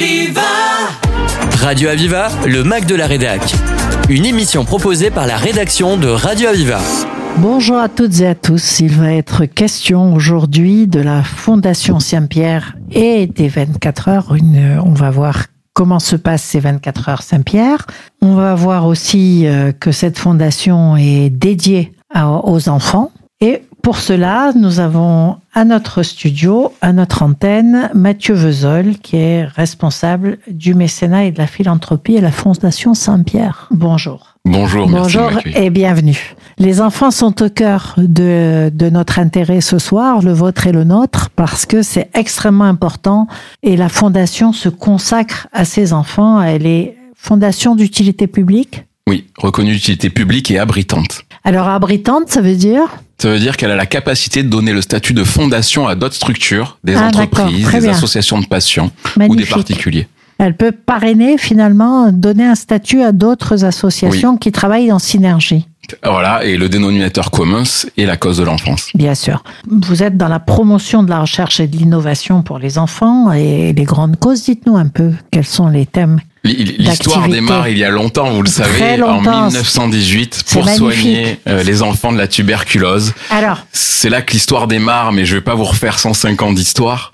Aviva Radio Aviva, le Mac de la Rédac. Une émission proposée par la rédaction de Radio Aviva. Bonjour à toutes et à tous. Il va être question aujourd'hui de la Fondation Saint-Pierre et des 24 heures. Une, on va voir comment se passent ces 24 heures Saint-Pierre. On va voir aussi euh, que cette fondation est dédiée à- aux enfants. Et pour cela, nous avons à notre studio, à notre antenne, Mathieu Vezol, qui est responsable du mécénat et de la philanthropie à la Fondation Saint-Pierre. Bonjour. Bonjour, Bonjour et bienvenue. Les enfants sont au cœur de, de notre intérêt ce soir, le vôtre et le nôtre, parce que c'est extrêmement important et la Fondation se consacre à ces enfants. Elle est Fondation d'utilité publique. Oui, reconnue d'utilité publique et abritante. Alors abritante, ça veut dire Ça veut dire qu'elle a la capacité de donner le statut de fondation à d'autres structures, des Ah, entreprises, des bien. associations de patients ou des particuliers. Elle peut parrainer finalement, donner un statut à d'autres associations qui travaillent en synergie. Voilà, et le dénominateur commun est la cause de l'enfance. Bien sûr. Vous êtes dans la promotion de la recherche et de l'innovation pour les enfants et les grandes causes. Dites-nous un peu quels sont les thèmes. L'histoire démarre il y a longtemps, vous le savez, en 1918, C'est pour magnifique. soigner euh, les enfants de la tuberculose. Alors, C'est là que l'histoire démarre, mais je vais pas vous refaire 105 ans d'histoire,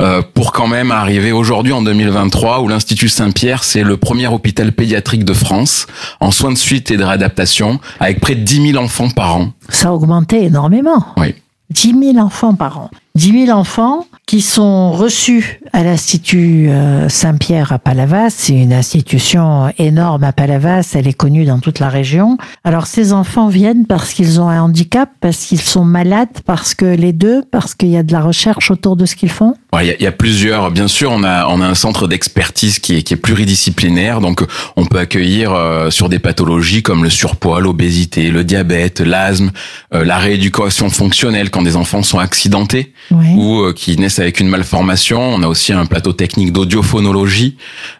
euh, pour quand même arriver aujourd'hui en 2023, où l'Institut Saint-Pierre, c'est le premier hôpital pédiatrique de France, en soins de suite et de réadaptation, avec près de 10 000 enfants par an. ça a augmenté énormément. Oui. 10 000 enfants par an. 10 000 enfants qui sont reçus à l'Institut euh, Saint-Pierre à Palavas. C'est une institution énorme à Palavas. Elle est connue dans toute la région. Alors, ces enfants viennent parce qu'ils ont un handicap, parce qu'ils sont malades, parce que les deux, parce qu'il y a de la recherche autour de ce qu'ils font. Il y, a, plusieurs. Bien sûr, on a un centre d'expertise qui est pluridisciplinaire, donc on peut accueillir euh, sur des pathologies comme le surpoids, l'obésité, le diabète, l'asthme, euh, la rééducation fonctionnelle quand des enfants sont accidentés Oui. ou euh, qui naissent avec une malformation. On a aussi un plateau technique d'audiophonologie,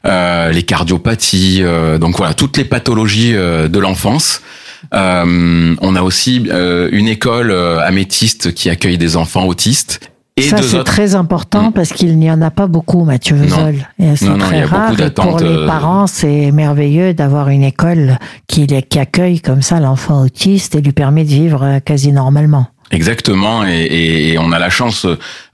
euh, les cardiopathies, euh, donc voilà toutes les pathologies euh, de l'enfance. Euh, on a aussi euh, une école euh, améthyste qui accueille des enfants autistes. Et Ça, c'est autres très important Mm. parce qu'il n'y en a pas beaucoup, Mathieu Vezol. C'est Non, non, très beaucoup rare. Et pour les parents, c'est merveilleux d'avoir une école qui, qui accueille comme ça l'enfant autiste et lui permet de vivre quasi normalement. Exactement, et, et- et on a la chance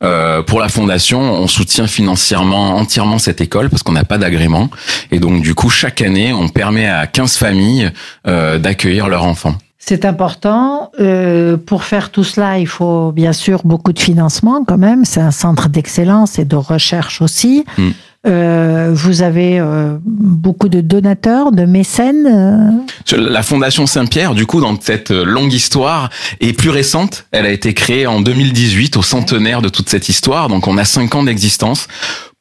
euh, pour la fondation, on soutient financièrement entièrement cette école parce qu'on n'a pas d'agrément, et donc du coup chaque année on permet à 15 familles euh, d'accueillir leurs enfants. C'est important. Euh, pour faire tout cela, il faut bien sûr beaucoup de financement quand même. C'est un centre d'excellence et de recherche aussi. Mm. Euh, vous avez euh, beaucoup de donateurs, de mécènes. euh, La fondation Saint-Pierre, du coup, dans cette longue histoire, est plus récente. Elle a été créée en 2018, au centenaire de toute cette histoire. Donc, on a cinq ans d'existence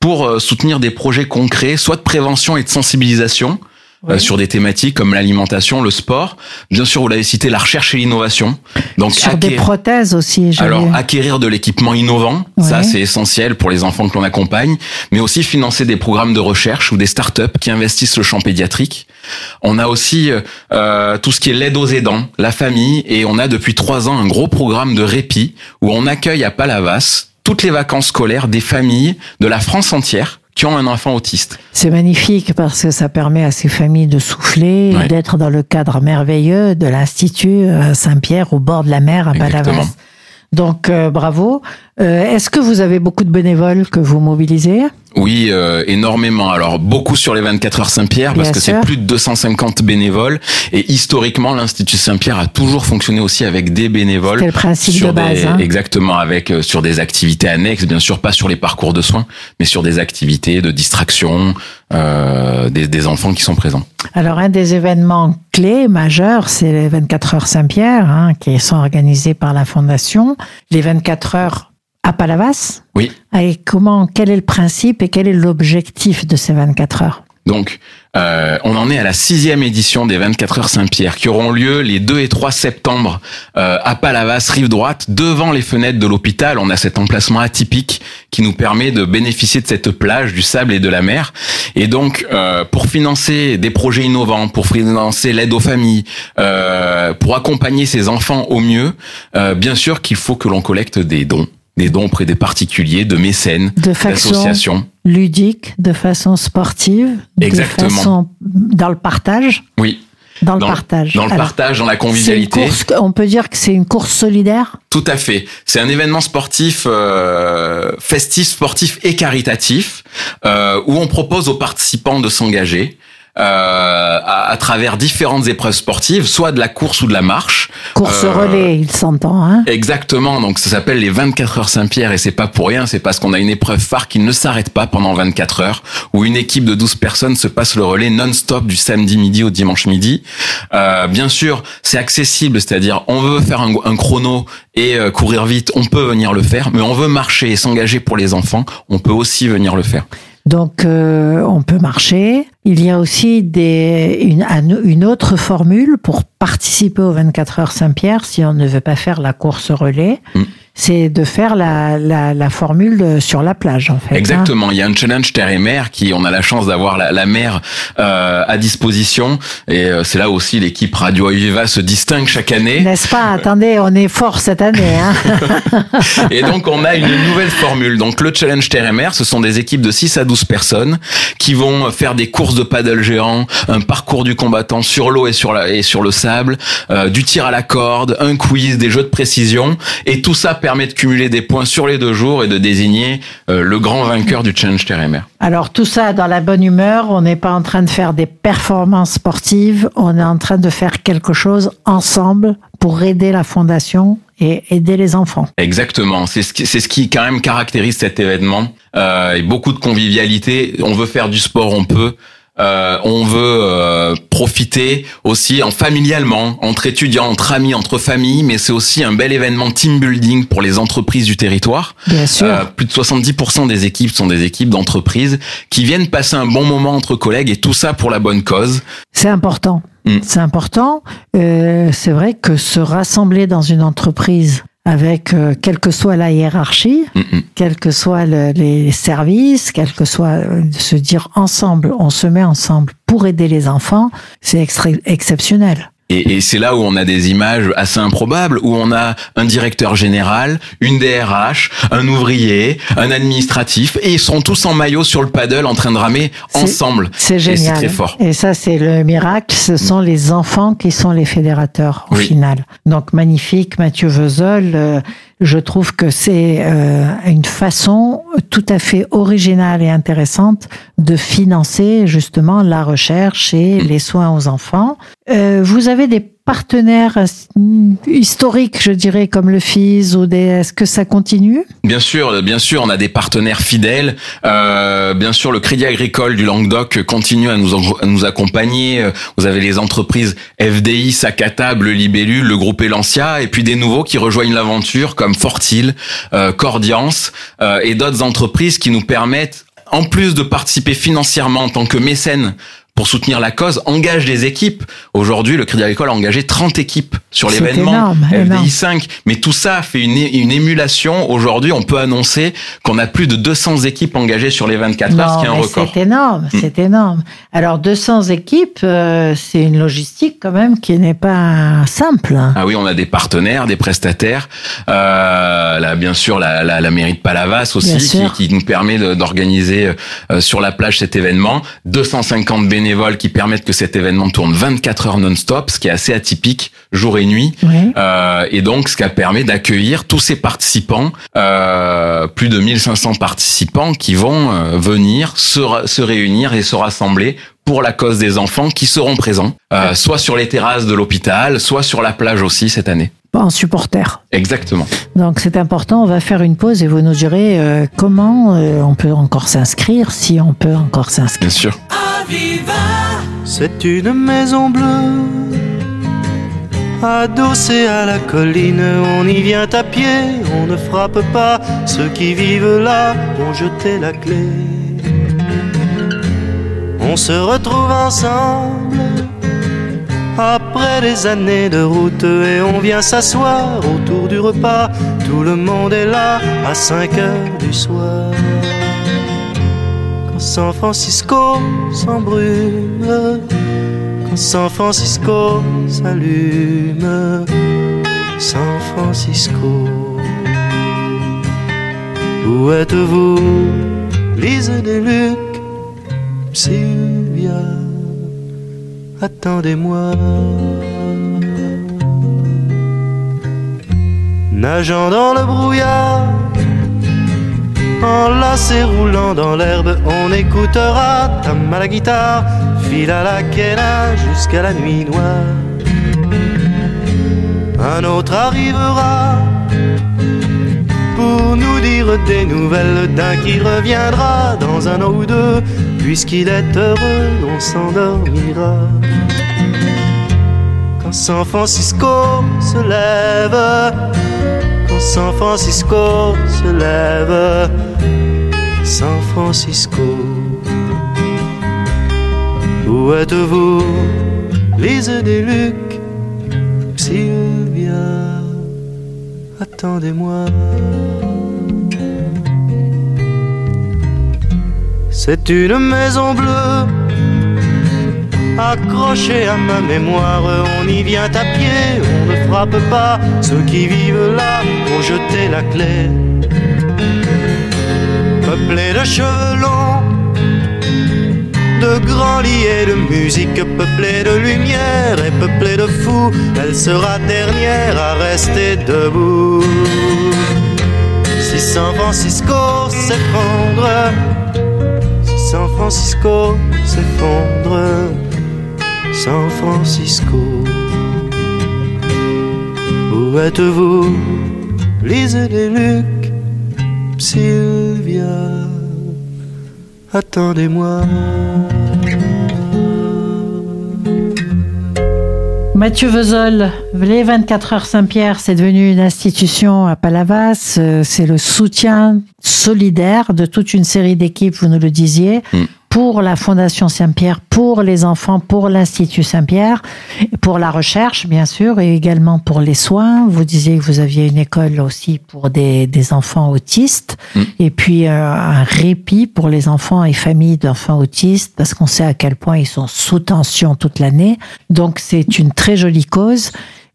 pour euh, soutenir des projets concrets, soit de prévention et de sensibilisation. Euh, sur des thématiques comme l'alimentation, le sport, bien sûr vous l'avez cité, la recherche et l'innovation. Donc sur des acquérir- prothèses aussi. alors vu. acquérir de l'équipement innovant, ça c'est essentiel pour les enfants que l'on accompagne, mais aussi financer des programmes de recherche ou des startups qui investissent le champ pédiatrique. On a aussi euh, tout ce qui est l'aide aux aidants, la famille, et on a depuis trois ans un gros programme de répit où on accueille à Palavas toutes les vacances scolaires des familles de la France entière qui ont un enfant autiste. C'est magnifique parce que ça permet à ces familles de souffler, d'être dans le cadre merveilleux de l'Institut euh, Saint-Pierre au bord de la mer à. Palavas. Donc euh, bravo. Euh, Est-ce que vous avez beaucoup de bénévoles que vous mobilisez? Oui, euh, énormément. Alors beaucoup sur les 24 heures Saint-Pierre parce Bien que sûr. c'est plus de 250 bénévoles et historiquement l'Institut Saint-Pierre a toujours fonctionné aussi avec des bénévoles C'est le principe sur de base. des hein. exactement avec euh, sur des activités annexes, bien sûr pas sur les parcours de soins, mais sur des activités de distraction euh, des, des enfants qui sont présents. Alors un des événements clés majeurs, c'est les 24 heures Saint-Pierre, hein, qui sont organisés par la Fondation. Les 24 heures à Palavas. Oui. Et comment, quel est le principe et quel est l'objectif de ces 24 heures? Donc, euh, on en est à la sixième édition des 24 heures Saint-Pierre qui auront lieu les 2 et 3 septembre euh, à Palavas, rive droite, devant les fenêtres de l'hôpital. On a cet emplacement atypique qui nous permet de bénéficier de cette plage, du sable et de la mer. Et donc, euh, pour financer des projets innovants, pour financer l'aide aux familles, euh, pour accompagner ces enfants au mieux, euh, bien sûr qu'il faut que l'on collecte des dons des dons auprès des particuliers, de mécènes, d'associations. ludique, de façon sportive, Exactement. de façon dans le partage? Oui, Dans le dans, partage. dans le Alors, partage, dans la convivialité. course, on peut dire que c'est une course solidaire? Tout à fait. C'est un événement sportif, euh, festif, sportif et caritatif, euh, où on propose aux participants de s'engager. Euh, à, à travers différentes épreuves sportives, soit de la course ou de la marche. Course Euh, relais, il s'entend. Hein Exactement, donc ça s'appelle les 24 heures Saint-Pierre et c'est pas pour rien, c'est parce qu'on a une épreuve phare qui ne s'arrête pas pendant 24 heures, où une équipe de 12 personnes se passe le relais non-stop du samedi midi au dimanche midi. Euh, bien sûr, c'est accessible, c'est-à-dire on veut faire un, un chrono et euh, courir vite, on peut venir le faire, mais on veut marcher et s'engager pour les enfants, on peut aussi venir le faire. Donc, euh, on peut marcher. Il y a aussi des, une, un- une autre formule pour participer aux 24 heures Saint-Pierre si on ne veut pas faire la course relais. Mm. C'est de faire la, la, la formule sur la plage, en fait. hein. Exactement, il y a un challenge terre et mer qui, on a la chance d'avoir la, la mer euh, à disposition et euh, c'est là aussi l'équipe Radio Aviva se distingue chaque année. N'est-ce pas? Attendez, on est fort cette année. Hein Et donc, on a une nouvelle formule. Donc, le challenge terre et mer, ce sont des équipes de 6 à 12 personnes qui vont faire des courses de paddle géant, un parcours du combattant sur l'eau et sur la, et sur le sable, euh, du tir à la corde, un quiz, des jeux de précision. Et tout ça permet de cumuler des points sur les deux jours et de désigner euh, le grand vainqueur du challenge terre et mer. Alors tout ça dans la bonne humeur, on n'est pas en train de faire des performances sportives, on est en train de faire quelque chose ensemble pour aider la fondation et aider les enfants. Exactement, c'est ce qui, c'est ce qui quand même caractérise cet événement. Euh, et beaucoup de convivialité. On veut faire du sport, on peut. Euh, on veut euh, profiter aussi en familialement, entre étudiants, entre amis, entre familles, mais c'est aussi un bel événement team building pour les entreprises du territoire. Bien sûr. Euh, plus de 70% des équipes sont des équipes d'entreprises qui viennent passer un bon moment entre collègues et tout ça pour la bonne cause. C'est important. Mm. C'est important. Euh, c'est vrai que se rassembler dans une entreprise avec euh, quelle que soit la hiérarchie, Mm, quels que soient le- les services, quel que soit euh, se dire ensemble, on se met ensemble pour aider les enfants, c'est exceptionnel. Et, et c'est là où on a des images assez improbables, où on a un directeur général, une DRH, un ouvrier, un administratif, et ils sont tous en maillot sur le paddle en train de ramer ensemble. C'est Et c'est génial. très fort. Et ça, c'est le miracle. Ce sont les enfants qui sont les fédérateurs au Oui. final. Donc magnifique, Mathieu Vezel. euh, je trouve que c'est euh, une façon tout à fait originale et intéressante de financer justement la recherche et les soins aux enfants. Euh, vous avez des partenaires euh, historiques, je dirais, comme le FIS ou des. Est-ce que ça continue? Bien sûr, bien sûr, on a des partenaires fidèles. Euh, bien sûr, le Crédit Agricole du Languedoc continue à nous, à nous accompagner. Euh, Vous avez les entreprises FDI, Sacata, Bleu Libellule, le groupe Elancia, et puis des nouveaux qui rejoignent l'aventure comme Fortil, euh, Cordiance euh, et d'autres entreprises qui nous permettent, en plus de participer financièrement en tant que mécène pour soutenir la cause, engage des équipes. Aujourd'hui, le Crédit Agricole a engagé 30 équipes sur l'événement. FDI 5. Mais tout ça fait une, une émulation. Aujourd'hui, on peut annoncer qu'on a plus de 200 équipes engagées sur les 24 heures, ce qui est un record. C'est énorme, c'est énorme. Alors 200 équipes, euh, c'est une logistique quand même qui n'est pas simple. Ah oui, on a des partenaires, des prestataires. Euh, là, bien sûr, la, la, la mairie de Palavas aussi, qui, qui nous permet d'organiser euh, sur la plage cet événement. 250 bénévoles qui permettent que cet événement tourne 24 heures non-stop, ce qui est assez atypique, jour et nuit. Euh, et donc, ce qui a permis d'accueillir tous ces participants, euh, plus de 1500 participants qui vont euh, venir se, réunir et se rassembler pour la cause des enfants qui seront présents, euh, soit sur les terrasses de l'hôpital, soit sur la plage aussi cette année. En supporter. Exactement. Donc c'est important, on va faire une pause et vous nous direz euh, comment euh, on peut encore s'inscrire, si on peut encore s'inscrire. Bien sûr. C'est une maison bleue, adossée à la colline. On y vient à pied, on ne frappe pas. Ceux qui vivent là ont jeté la clé. On se retrouve ensemble après des années de route et on vient s'asseoir autour du repas. Tout le monde est là à 5 heures du soir. San Francisco s'embrume, quand San Francisco s'allume, San Francisco. Où êtes-vous Lise des Lucs, Sylvia, attendez-moi. Nageant dans le brouillard, enlacé roulant dans l'herbe, on écoutera ta à la guitare, fil à la quena jusqu'à la nuit noire. Un autre arrivera pour nous dire des nouvelles d'un qui reviendra dans un an ou deux. Puisqu'il est heureux, on s'endormira. Quand San Francisco se lève, San Francisco se lève, San Francisco. Où êtes-vous, Lise des Lucs, Sylvia? attendez-moi. C'est une maison bleue, accrochée à ma mémoire. On y vient à pied, on ne frappe pas. Ceux qui vivent là ont jeté la clé. Peuplé de cheveux longs, de grands lits de musique, peuplée de lumière et peuplée de fous, elle sera dernière à rester debout. Si San Francisco s'effondre, si San Francisco s'effondre, San Francisco, où êtes-vous, Lise des Lucs, Sylvia? attendez-moi. Mathieu Vezol, les 24 heures Saint-Pierre, c'est devenu une institution à Palavas. Euh, C'est le soutien solidaire de toute une série d'équipes, vous nous le disiez, Mm. Pour la Fondation Saint-Pierre, pour les enfants, pour l'Institut Saint-Pierre, pour la recherche, bien sûr, et également pour les soins. Vous disiez que vous aviez une école aussi pour des, des enfants autistes, Mm. et puis euh, un répit pour les enfants et familles d'enfants autistes, parce qu'on sait à quel point ils sont sous tension toute l'année. Donc c'est une très jolie cause.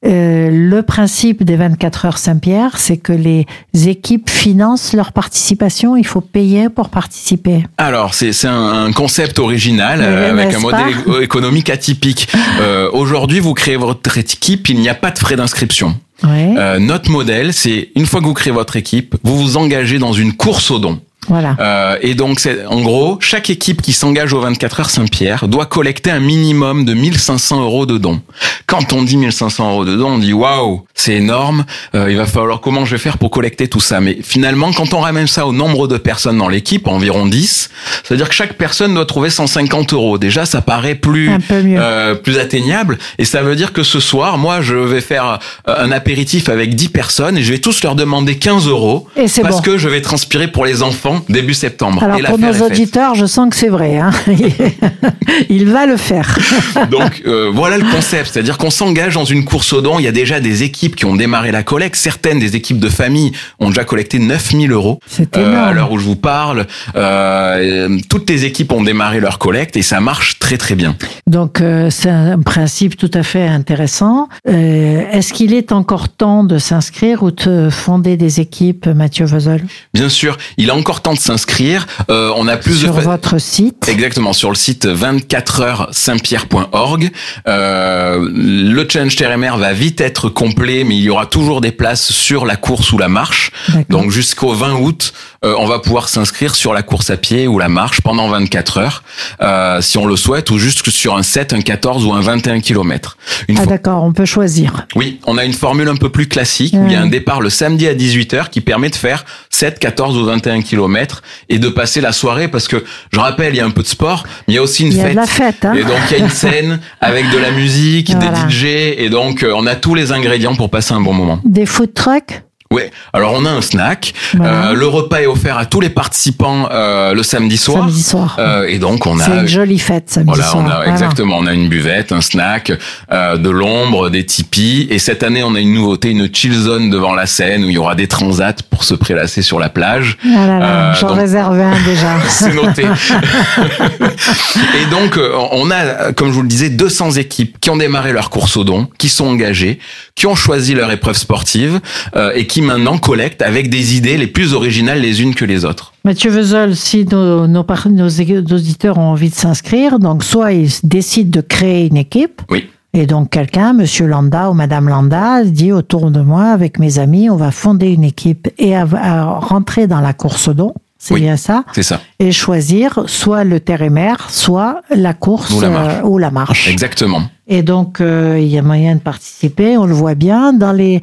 Euh, le principe des 24 heures Saint-Pierre, c'est que les équipes financent leur participation. Il faut payer pour participer. Alors, c'est un, un concept original euh, avec un modèle économique atypique. Euh, Aujourd'hui, vous créez votre équipe, il n'y a pas de frais d'inscription. Ouais, Euh, notre modèle, c'est une fois que vous créez votre équipe, vous vous engagez dans une course au don. Voilà. Euh, et donc, c'est en gros, chaque équipe qui s'engage aux 24 heures Saint-Pierre doit collecter un minimum de 1500 euros de dons. Quand on dit 1500 euros de dons, on dit waouh, c'est énorme. Euh, il va falloir comment je vais faire pour collecter tout ça. Mais finalement, quand on ramène ça au nombre de personnes dans l'équipe, environ 10, c'est-à-dire que chaque personne doit trouver 150 euros. Déjà, ça paraît plus euh, plus atteignable. Et ça veut dire que ce soir, moi, je vais faire euh, un apéritif avec 10 personnes et je vais tous leur demander 15 euros Et c'est parce bon. que je vais transpirer pour les enfants début septembre. Alors et pour nos auditeurs, je sens que c'est vrai. Hein. Il va le faire. Donc euh, voilà le concept, c'est-à-dire qu'on s'engage dans une course aux dons. Il y a déjà des équipes qui ont démarré la collecte. Certaines des équipes de famille ont déjà collecté 9000 euros. C'est Euh, à énorme. l'heure où je vous parle, euh, toutes les équipes ont démarré leur collecte et ça marche très très bien. Donc c'est un principe tout à fait intéressant. Est-ce qu'il est encore temps de s'inscrire ou de fonder des équipes, Mathieu Vozol, Bien sûr, il a encore temps de s'inscrire. Euh, on a plus sur de votre site Exactement, sur le site 24heures-saint-pierre.org. Euh, le challenge mer va vite être complet, mais il y aura toujours des places sur la course ou la marche. Donc jusqu'au 20 août, euh, on va pouvoir s'inscrire sur la course à pied ou la marche pendant 24 heures, euh, si on le souhaite, ou juste sur un 7, un 14 ou un 21 km. Une Ah d'accord, on peut choisir. oui, on a une formule un peu plus classique où il y a un départ le samedi à 18h qui permet de faire 7, 14 ou 21 km et de passer la soirée parce que je rappelle, il y a un peu de sport, mais il y a aussi une Il y a fête. de la fête. Hein Et donc il y a une scène avec de la musique, Voilà. des DJ et donc euh, on a tous les ingrédients pour passer un bon moment. Des food trucks? Ouais. Alors on a un snack. Voilà. Euh, le repas est offert à tous les participants euh, le samedi soir. samedi soir. Euh, et donc on C'est a une jolie fête samedi voilà, soir. on a Voilà. exactement, on a une buvette, un snack, euh, de l'ombre, des tipis, et cette année on a une nouveauté, une chill zone devant la Seine où il y aura des transats pour se prélasser sur la plage. Ah là là, Euh, j'en réservais un déjà. C'est noté. et donc, euh, on a, comme je vous le disais, 200 équipes qui ont démarré leur course au don, qui sont engagées, qui ont choisi leur épreuve sportive euh, et qui maintenant collectent avec des idées les plus originales les unes que les autres. Mathieu Vezel, si nos, nos, nos auditeurs ont envie de s'inscrire, donc soit ils décident de créer une équipe, Oui. Et donc quelqu'un, Monsieur Landa ou Madame Landa, dit autour de moi, avec mes amis, on va fonder une équipe et à, rentrer dans la course au don. C'est Oui. bien ça. C'est ça. Et choisir soit le terre et mer, soit la course Ou la marche. euh, ou la marche. Exactement. Et donc, euh, il y a moyen de participer, on le voit bien. Dans les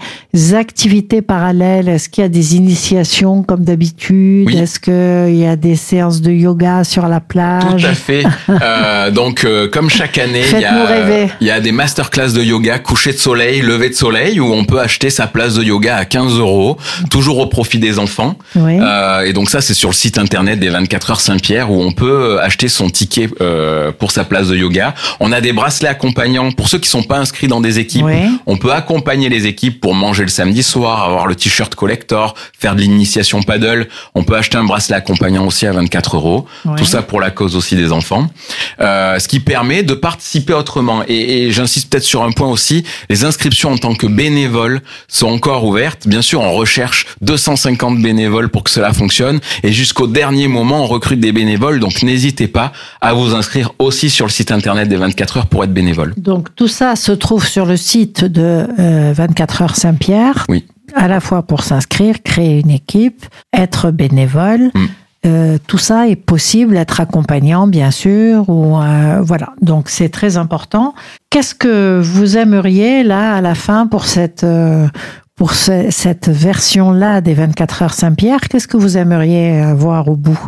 activités parallèles, est-ce qu'il y a des initiations comme d'habitude? Oui. Est-ce qu'il y a des séances de yoga sur la plage? Tout à fait. Euh, donc, euh, comme chaque année, il y, a, il y a des masterclass de yoga, coucher de soleil, lever de soleil, où on peut acheter sa place de yoga à 15 euros, toujours au profit des enfants. Oui. Et donc ça, c'est sur le site internet des 24 heures Saint-Pierre, où on peut acheter son ticket euh, pour sa place de yoga. On a des bracelets accompagnants pour ceux qui sont pas inscrits dans des équipes. On peut accompagner les équipes pour manger le samedi soir, avoir le t-shirt collector, faire de l'initiation paddle. On peut acheter un bracelet accompagnant aussi à 24 euros. Ouais. Tout ça pour la cause aussi des enfants. Euh, ce qui permet de participer autrement. Et, et j'insiste peut-être sur un point aussi, les inscriptions en tant que bénévole sont encore ouvertes. Bien sûr, on recherche 250 bénévoles pour que cela fonctionne. Et jusqu'au dernier moment, on recrute des bénévoles. Donc n'hésitez pas à vous inscrire aussi sur le site internet des 24 heures pour être bénévole. Donc tout ça se trouve sur le site de euh, 24 heures Saint-Pierre. Oui. À la fois pour s'inscrire, créer une équipe, être bénévole. Mm. Euh, tout ça est possible, être accompagnant bien sûr, ou euh, voilà. Donc c'est très important. Qu'est-ce que vous aimeriez là à la fin pour cette euh, pour ce- cette version là des 24 heures Saint-Pierre Qu'est-ce que vous aimeriez avoir au bout?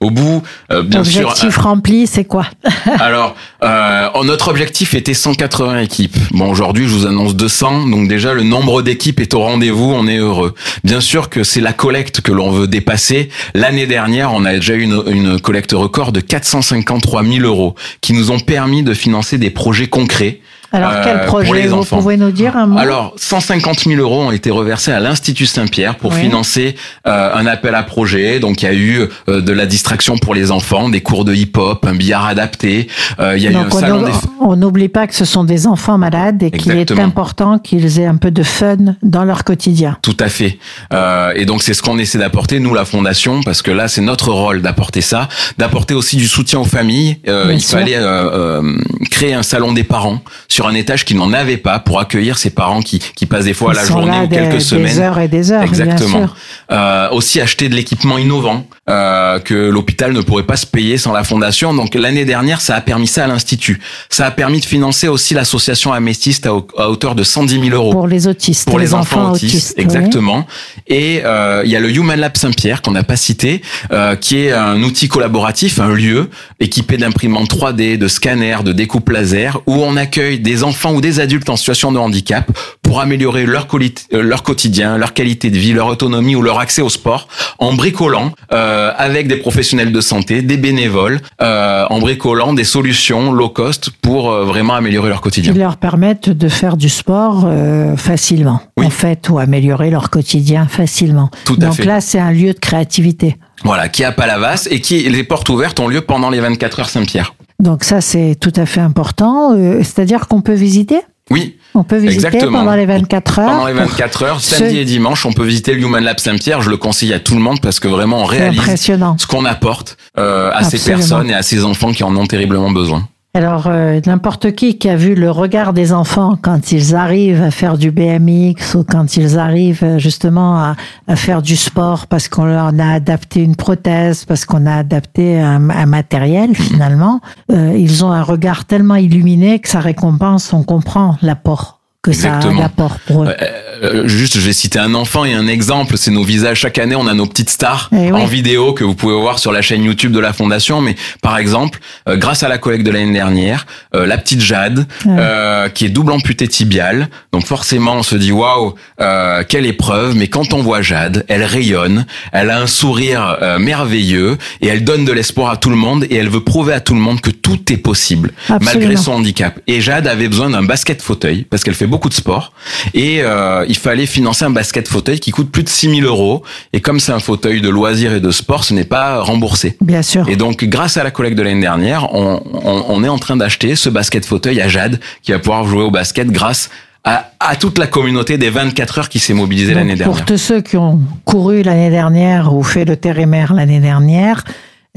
Au bout, euh, bien sûr, Objectif rempli, c'est quoi? Alors, euh, notre objectif était 180 équipes. Bon, aujourd'hui, je vous annonce 200, donc déjà le nombre d'équipes est au rendez-vous, on est heureux. Bien sûr que c'est la collecte que l'on veut dépasser. L'année dernière, on a déjà eu une, une collecte record de 453 000 euros, qui nous ont permis de financer des projets concrets. Alors Euh, quel pour projet les Vous enfants. pouvez nous dire un mot Alors, 150 000 euros ont été reversés à l'Institut Saint-Pierre pour Oui. financer euh, un appel à projet. Donc, il y a eu euh, de la distraction pour les enfants, des cours de hip-hop, un billard adapté. Euh, il y a eu Donc un on salon des on n'oublie pas que ce sont des enfants malades et qu'il est important qu'ils aient un peu de fun dans leur quotidien. Tout à fait. Euh, et donc c'est ce qu'on essaie d'apporter nous la fondation parce que là c'est notre rôle d'apporter ça, d'apporter aussi du soutien aux familles. Euh, il sûr. fallait euh, euh, créer un salon des parents sur un étage qui n'en avait pas pour accueillir ces parents qui qui passent des fois Ils la journée ou des, quelques des semaines. heures et des heures, bien Exactement. sûr. Euh, aussi acheter de l'équipement innovant euh, que l'hôpital ne pourrait pas se payer sans la fondation. Donc l'année dernière, ça a permis ça à l'institut. Ça a permis de financer aussi l'association Amestiste à, au- à hauteur de 110 000 euros Pour les autistes, pour les, enfants, autistes, oui. exactement. Et euh, il y a le Human Lab Saint-Pierre qu'on n'a pas cité, euh, qui est un outil collaboratif, un lieu équipé d'imprimantes 3D, de scanners, de découpes laser, où on accueille des enfants ou des adultes en situation de handicap pour améliorer leur, euh, leur quotidien, leur qualité de vie, leur autonomie ou leur accès au sport, en bricolant euh, avec des professionnels de santé, des bénévoles, euh, en bricolant des solutions low cost pour euh, vraiment améliorer leur quotidien. Qui leur permettent de faire du sport euh, facilement, Oui. en fait, ou améliorer leur quotidien facilement. Tout à Donc fait. là, c'est un lieu de créativité. Voilà, qui est à Palavas et qui les portes ouvertes ont lieu pendant les 24 heures Saint-Pierre. Donc ça, c'est tout à fait important. Euh, C'est-à-dire qu'on peut visiter Oui, On peut visiter Exactement. pendant les 24 heures pendant les pour- 24 heures, samedi et dimanche, on peut visiter le Human Lab Saint-Pierre. Je le conseille à tout le monde parce que vraiment on réalise ce qu'on apporte euh, à ces personnes et à ces enfants qui en ont terriblement besoin. Alors, euh, n'importe qui qui a vu le regard des enfants quand ils arrivent à faire du BMX ou quand ils arrivent euh, justement à, à faire du sport parce qu'on leur a adapté une prothèse, parce qu'on a adapté un, un matériel finalement, euh, ils ont un regard tellement illuminé que ça récompense, on comprend l'apport que ça Exactement. l'apport pour eux. Euh, juste, je vais citer un enfant et un exemple. C'est nos visages. Chaque année, on a nos petites stars Eh oui. en vidéo que vous pouvez voir sur la chaîne YouTube de la Fondation. Mais par exemple, euh, grâce à la collecte de l'année dernière, euh, la petite Jade, Ouais. euh, qui est double amputée tibiale. Donc forcément, on se dit waouh, euh, quelle épreuve. Mais quand on voit Jade, elle rayonne, elle a un sourire euh, merveilleux et elle donne de l'espoir à tout le monde et elle veut prouver à tout le monde que tout est possible Absolument. malgré son handicap. Et Jade avait besoin d'un basket fauteuil parce qu'elle fait beaucoup de sport et euh, il fallait financer un basket fauteuil qui coûte plus de 6000 euros et comme c'est un fauteuil de loisirs et de sport, ce n'est pas remboursé. Bien sûr. Et donc, grâce à la collecte de l'année dernière, on, on, on est en train d'acheter ce basket fauteuil à Jade qui va pouvoir jouer au basket grâce à, à toute la communauté des 24 heures qui s'est mobilisée l'année dernière. Pour tous ceux qui ont couru l'année dernière ou fait le térémère l'année dernière,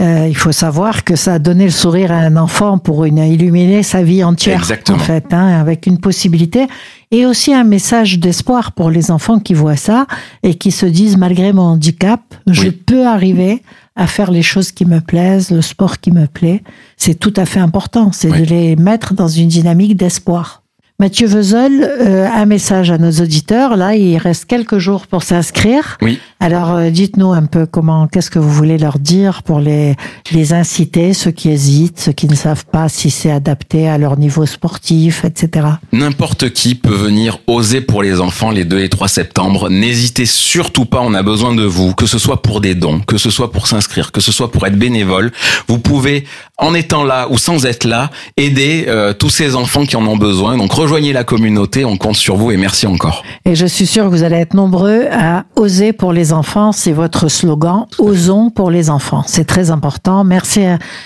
euh, il faut savoir que ça a donné le sourire à un enfant pour une, illuminer sa vie entière, Exactement. en fait, hein, avec une possibilité et aussi un message d'espoir pour les enfants qui voient ça et qui se disent malgré mon handicap, je peux arriver à faire les choses qui me plaisent, le sport qui me plaît. C'est tout à fait important, c'est Oui. de les mettre dans une dynamique d'espoir. Mathieu Vezel, euh, un message à nos auditeurs. Là, il reste quelques jours pour s'inscrire. Oui. Alors, euh, dites-nous un peu comment, qu'est-ce que vous voulez leur dire pour les, les inciter, ceux qui hésitent, ceux qui ne savent pas si c'est adapté à leur niveau sportif, etc. N'importe qui peut venir oser pour les enfants les 2 et 3 septembre. N'hésitez surtout pas, on a besoin de vous, que ce soit pour des dons, que ce soit pour s'inscrire, que ce soit pour être bénévole. Vous pouvez, en étant là ou sans être là, aider euh, tous ces enfants qui en ont besoin. Donc rejoignez la communauté, on compte sur vous et merci encore. Et je suis sûre que vous allez être nombreux à oser pour les enfants. C'est votre slogan. Osons pour les enfants. C'est très important. Merci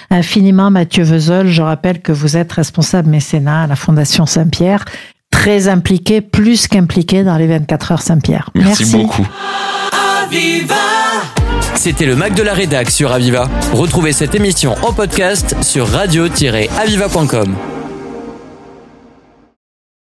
infiniment, Mathieu Vezel. Je rappelle que vous êtes responsable mécénat à la Fondation Saint-Pierre. Très impliqué, plus qu'impliqué dans les 24 heures Saint-Pierre. Merci, beaucoup. C'était le Mac de la Rédac sur Aviva. Retrouvez cette émission en podcast sur radio-aviva.com.